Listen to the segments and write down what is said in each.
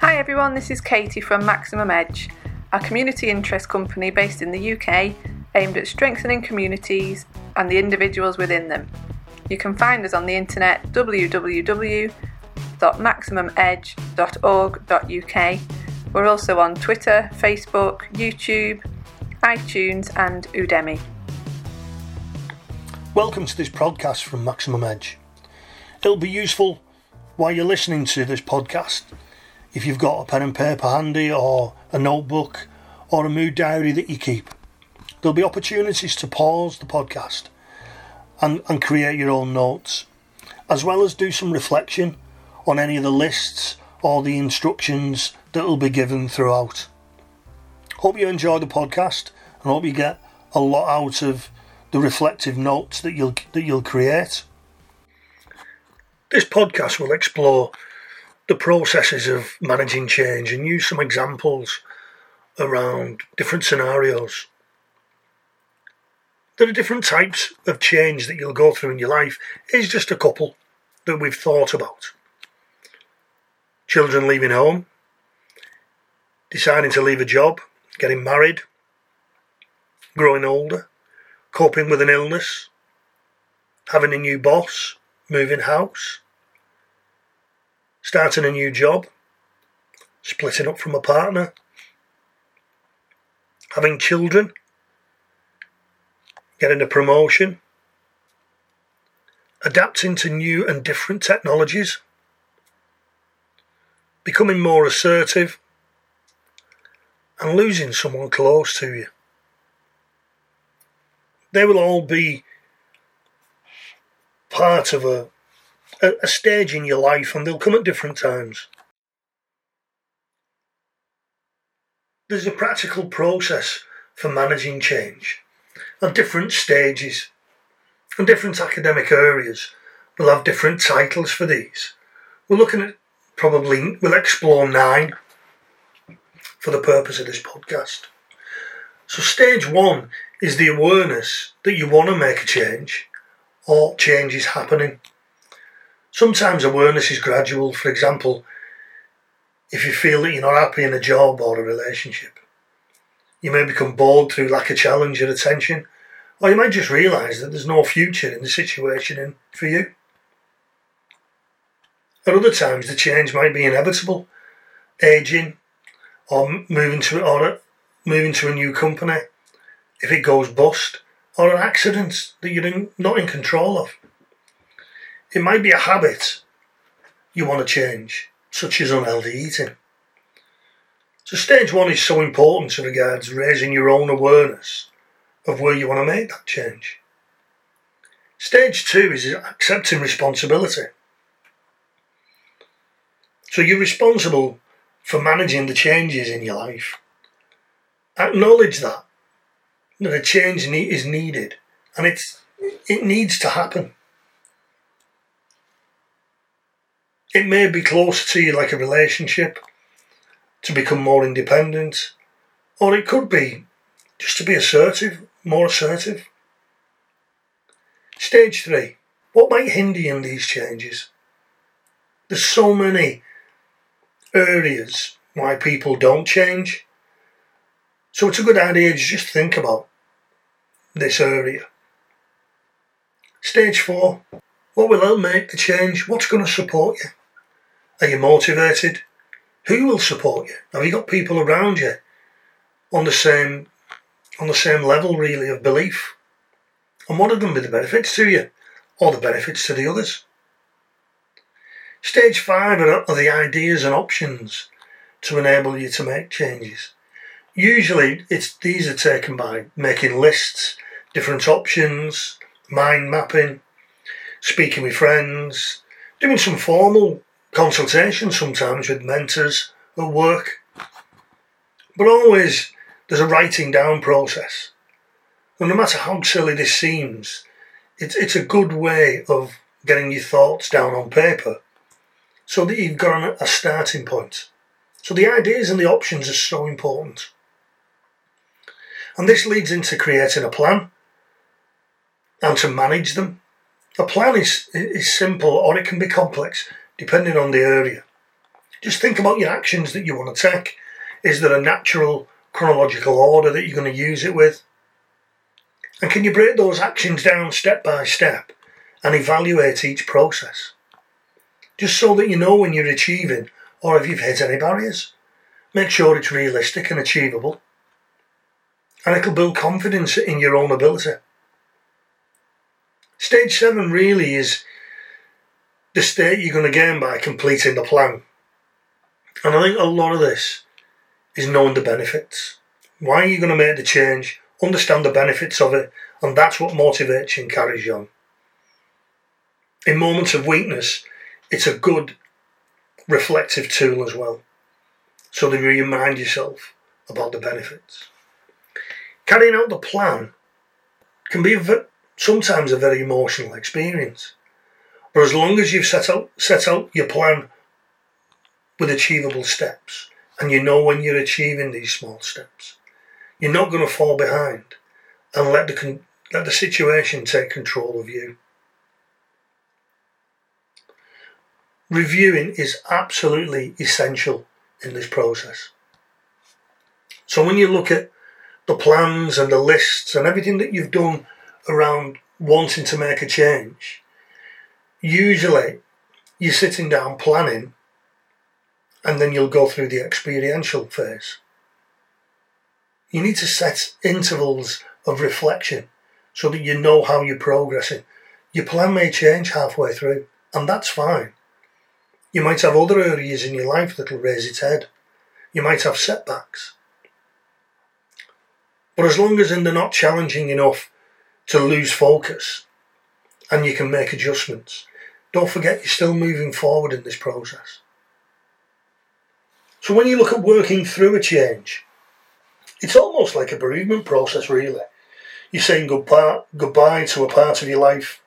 Hi everyone, this is Katie from Maximum Edge, a community interest company based in the UK aimed at strengthening communities and the individuals within them. You can find us on the internet www.maximumedge.org.uk. We're also on Twitter, Facebook, YouTube, iTunes, and Udemy. Welcome to this podcast from Maximum Edge. It'll be useful while you're listening to this podcast if you've got a pen and paper handy or a notebook or a mood diary that you keep. There'll be opportunities to pause the podcast and, and create your own notes, as well as do some reflection on any of the lists or the instructions that will be given throughout. Hope you enjoy the podcast and hope you get a lot out of the reflective notes that you'll that you'll create. This podcast will explore the processes of managing change and use some examples around different scenarios. There are different types of change that you'll go through in your life. Here's just a couple that we've thought about. Children leaving home, deciding to leave a job, getting married, growing older, coping with an illness, having a new boss, moving house, starting a new job, splitting up from a partner, having children, getting a promotion, adapting to new and different technologies, becoming more assertive, and losing someone close to you. They will all be part of a a, a stage in your life and they'll come at different times. There's a practical process for managing change at different stages and different academic areas will have different titles for these. We're looking at probably, we'll explore nine for the purpose of this podcast. So, stage one is the awareness that you want to make a change or change is happening. Sometimes awareness is gradual. For example, if you feel that you're not happy in a job or a relationship, you may become bored through lack of challenge and attention, or you might just realise that there's no future in the situation in, for you. At other times, the change might be inevitable, aging, or moving to or uh, moving to a new company. If it goes bust, or an accident that you're not in control of. It might be a habit you want to change, such as unhealthy eating. So, stage one is so important as regards raising your own awareness of where you want to make that change. Stage two is accepting responsibility. So, you're responsible for managing the changes in your life. Acknowledge that, that a change is needed and it's, it needs to happen. It may be closer to you like a relationship, to become more independent, or it could be just to be assertive, more assertive. Stage three. What might hinder you in these changes? There's so many areas why people don't change. So it's a good idea to just think about this area. Stage four. What will help make the change? What's going to support you? Are you motivated? Who will support you? Have you got people around you on the same on the same level really of belief? And what are going to be the benefits to you or the benefits to the others? Stage five are, the ideas and options to enable you to make changes. Usually it's these are taken by making lists, different options, mind mapping, speaking with friends, doing some formal consultation sometimes with mentors at work. But always there's a writing down process. And no matter how silly this seems, it's, it's a good way of getting your thoughts down on paper so that you've got a starting point. So the ideas and the options are so important. And this leads into creating a plan and to manage them. A plan is, is simple or it can be complex depending on the area. Just think about your actions that you want to take. Is there a natural chronological order that you're going to use it with? And can you break those actions down step by step and evaluate each process? Just so that you know when you're achieving or if you've hit any barriers. Make sure it's realistic and achievable. And it'll build confidence in your own ability. Stage seven really is the state you're going to gain by completing the plan. And I think a lot of this is knowing the benefits. Why are you going to make the change? Understand the benefits of it, and that's what motivates you and carries you on. In moments of weakness, it's a good reflective tool as well, so that you remind yourself about the benefits. Carrying out the plan can be sometimes a very emotional experience, but as long as you've set out set out your plan with achievable steps, and you know when you're achieving these small steps, you're not going to fall behind and let the let the situation take control of you. Reviewing is absolutely essential in this process. So when you look at the plans and the lists and everything that you've done around wanting to make a change, usually you're sitting down planning and then you'll go through the experiential phase. You need to set intervals of reflection so that you know how you're progressing. Your plan may change halfway through, and that's fine. You might have other areas in your life that'll raise its head. You might have setbacks. But as long as they're not challenging enough to lose focus and you can make adjustments, don't forget you're still moving forward in this process. So when you look at working through a change, it's almost like a bereavement process, really. You're saying goodbye, goodbye to a part of your life.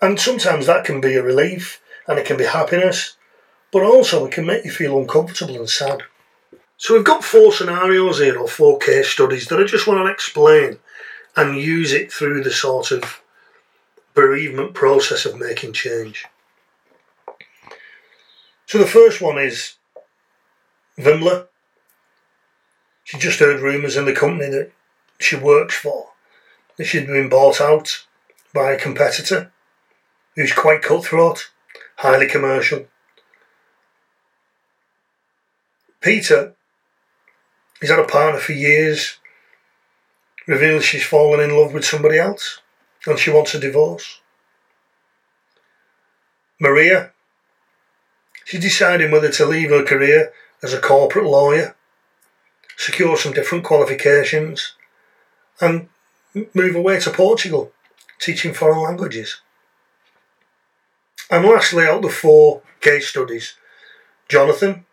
And sometimes that can be a relief and it can be happiness, but also it can make you feel uncomfortable and sad. So we've got four scenarios here, or four case studies that I just want to explain and use it through the sort of bereavement process of making change. So the first one is Vimla. She just heard rumours in the company that she works for that she'd been bought out by a competitor who's quite cutthroat, highly commercial. Peter, he's had a partner for years, reveals she's fallen in love with somebody else and she wants a divorce. Maria, She's deciding whether to leave her career as a corporate lawyer, secure some different qualifications, and move away to Portugal, teaching foreign languages. And lastly, out of the four case studies, Jonathan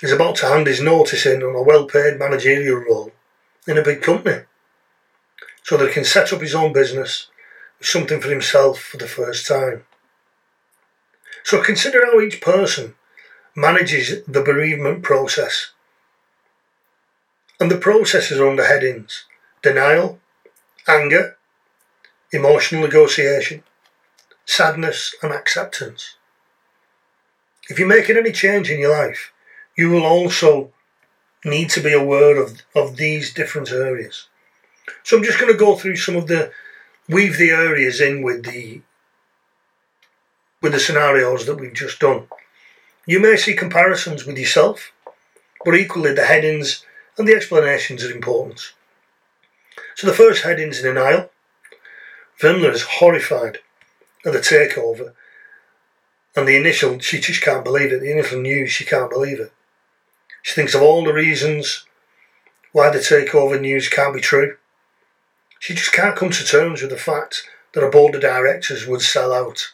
is about to hand his notice in on a well paid managerial role in a big company so that he can set up his own business something for himself for the first time. So consider how each person manages the bereavement process. And the processes are under headings denial, anger, emotional negotiation, sadness, and acceptance. If you're making any change in your life, you will also need to be aware of, of these different areas. So I'm just going to go through some of the, weave the areas in with the with the scenarios that we've just done. You may see comparisons with yourself, but equally the headings and the explanations are important. So the first heading is denial. Vimla is horrified at the takeover, and the initial, she just can't believe it. The initial news, she can't believe it. She thinks of all the reasons why the takeover news can't be true. She just can't come to terms with the fact that a board of directors would sell out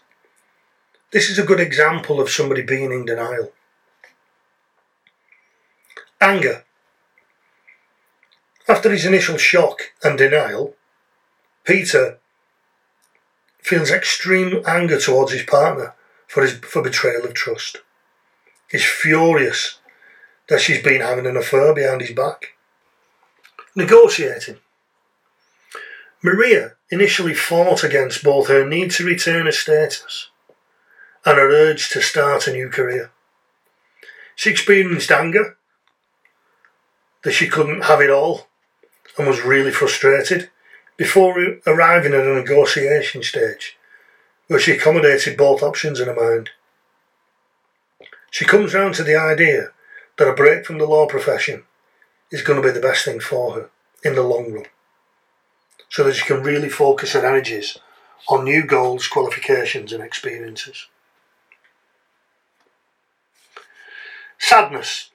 this is a good example of somebody being in denial. Anger. After his initial shock and denial, Peter feels extreme anger towards his partner for his for betrayal of trust. He's furious that she's been having an affair behind his back. Negotiating. Maria initially fought against both her need to retain her status and her urge to start a new career. She experienced anger that she couldn't have it all and was really frustrated before arriving at a negotiation stage where she accommodated both options in her mind. She comes round to the idea that a break from the law profession is going to be the best thing for her in the long run so that she can really focus her energies on new goals, qualifications, and experiences. Sadness.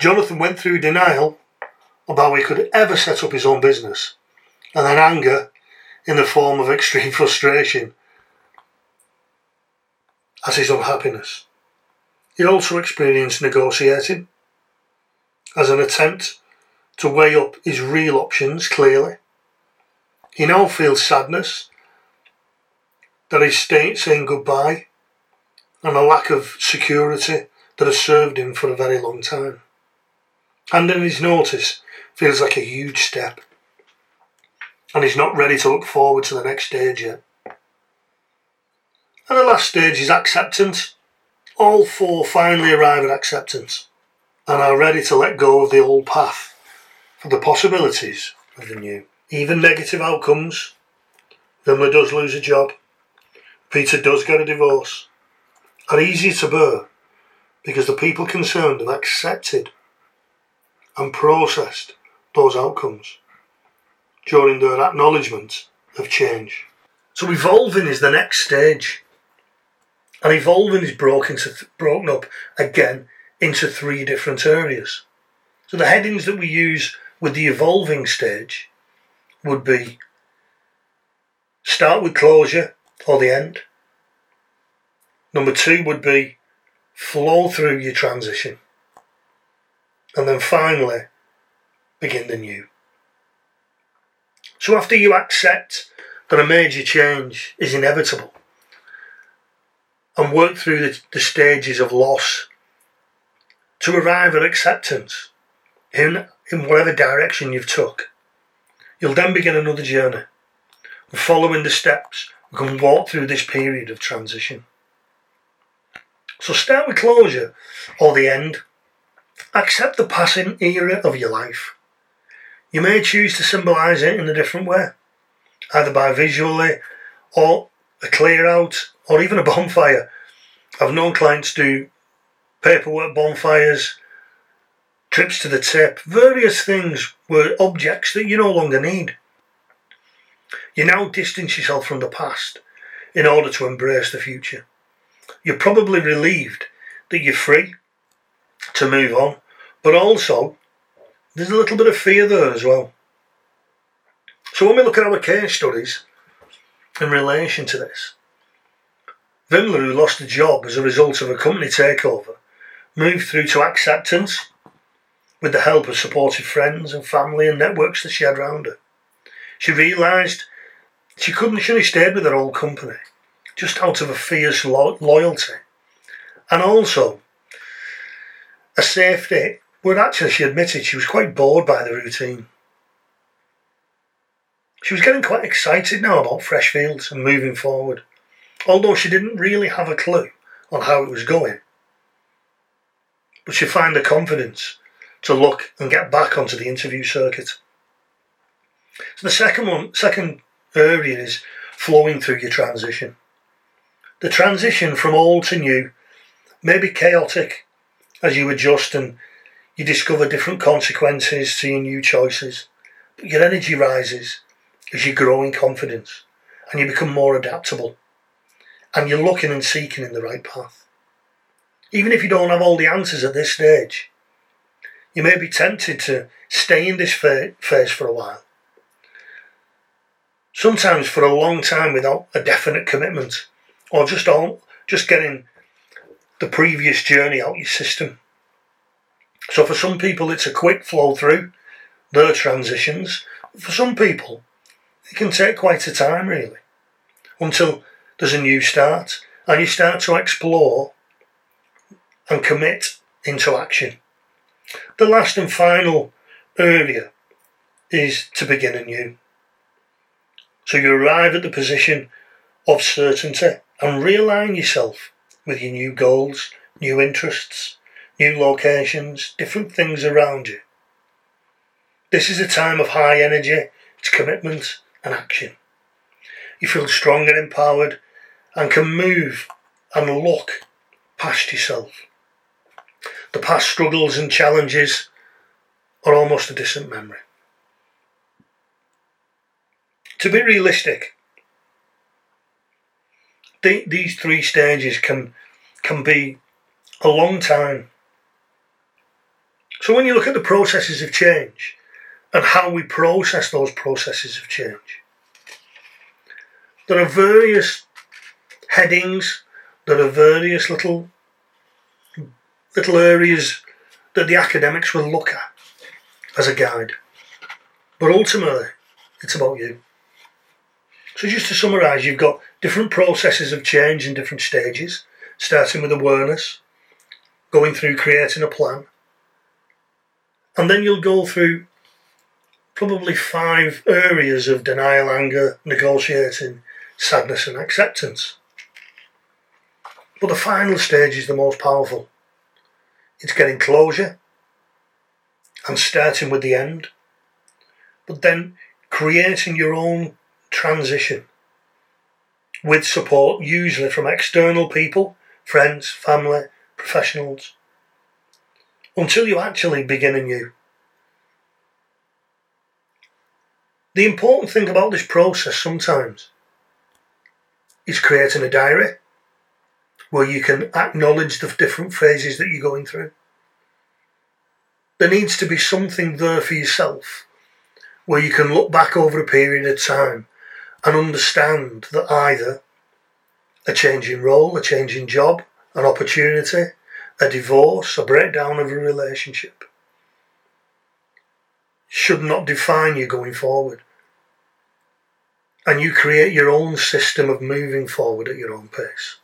Jonathan went through denial about how he could ever set up his own business, and then anger in the form of extreme frustration as his unhappiness. He also experienced negotiating as an attempt to weigh up his real options clearly. He now feels sadness that he's saying goodbye and a lack of security that has served him for a very long time. Handing his notice feels like a huge step, and he's not ready to look forward to the next stage yet. And the last stage is acceptance. All four finally arrive at acceptance and are ready to let go of the old path for the possibilities of the new. Even negative outcomes. Vimla does lose a job. Peter does get a divorce are easier to bear because the people concerned have accepted and processed those outcomes during their acknowledgement of change. So evolving is the next stage. And evolving is broken, th- broken up again into three different areas. So the headings that we use with the evolving stage would be start with closure or the end, Number two would be flow through your transition. And then finally, begin the new. So after you accept that a major change is inevitable and work through the, the stages of loss to arrive at acceptance in, in whatever direction you've took, you'll then begin another journey. following the steps, we can walk through this period of transition. So start with closure or the end. Accept the passing era of your life. You may choose to symbolise it in a different way, either by visually or a clear out or even a bonfire. I've known clients do paperwork bonfires, trips to the tip, various things were objects that you no longer need. You now distance yourself from the past in order to embrace the future you're probably relieved that you're free to move on, but also there's a little bit of fear there as well. So when we look at our case studies in relation to this, Vimla, who lost a job as a result of a company takeover, moved through to acceptance with the help of supportive friends and family and networks that she had around her. She realised she couldn't, she only stayed with her old company just out of a fierce lo- loyalty. And also a safety where actually she admitted she was quite bored by the routine. She was getting quite excited now about fresh fields and moving forward, although she didn't really have a clue on how it was going. But she found the confidence to look and get back onto the interview circuit. So the second one, second area is flowing through your transition. The transition from old to new may be chaotic as you adjust and you discover different consequences to your new choices, but your energy rises as you grow in confidence and you become more adaptable and you're looking and seeking in the right path. Even if you don't have all the answers at this stage, you may be tempted to stay in this phase for a while. Sometimes for a long time without a definite commitment or just on just getting the previous journey out your system. So for some people, it's a quick flow through their transitions. For some people, it can take quite a time really until there's a new start and you start to explore and commit into action. The last and final area is to begin anew. So you arrive at the position of certainty and realign yourself with your new goals, new interests, new locations, different things around you. This is a time of high energy, it's commitment and action. You feel strong and empowered and can move and look past yourself. The past struggles and challenges are almost a distant memory. To be realistic, the, these three stages can can be a long time. So when you look at the processes of change and how we process those processes of change, there are various headings, there are various little little areas that the academics will look at as a guide. But ultimately, it's about you. So, just to summarise, you've got different processes of change in different stages, starting with awareness, going through creating a plan, and then you'll go through probably five areas of denial, anger, negotiating, sadness, and acceptance. But the final stage is the most powerful. It's getting closure. And starting with the end, but then creating your own transition with support, usually from external people, friends, family, professionals, until you actually begin anew. The important thing about this process sometimes is creating a diary where you can acknowledge the different phases that you're going through. There needs to be something there for yourself where you can look back over a period of time and understand that either a change in role, a change in job, an opportunity, a divorce, a breakdown of a relationship should not define you going forward. And you create your own system of moving forward at your own pace.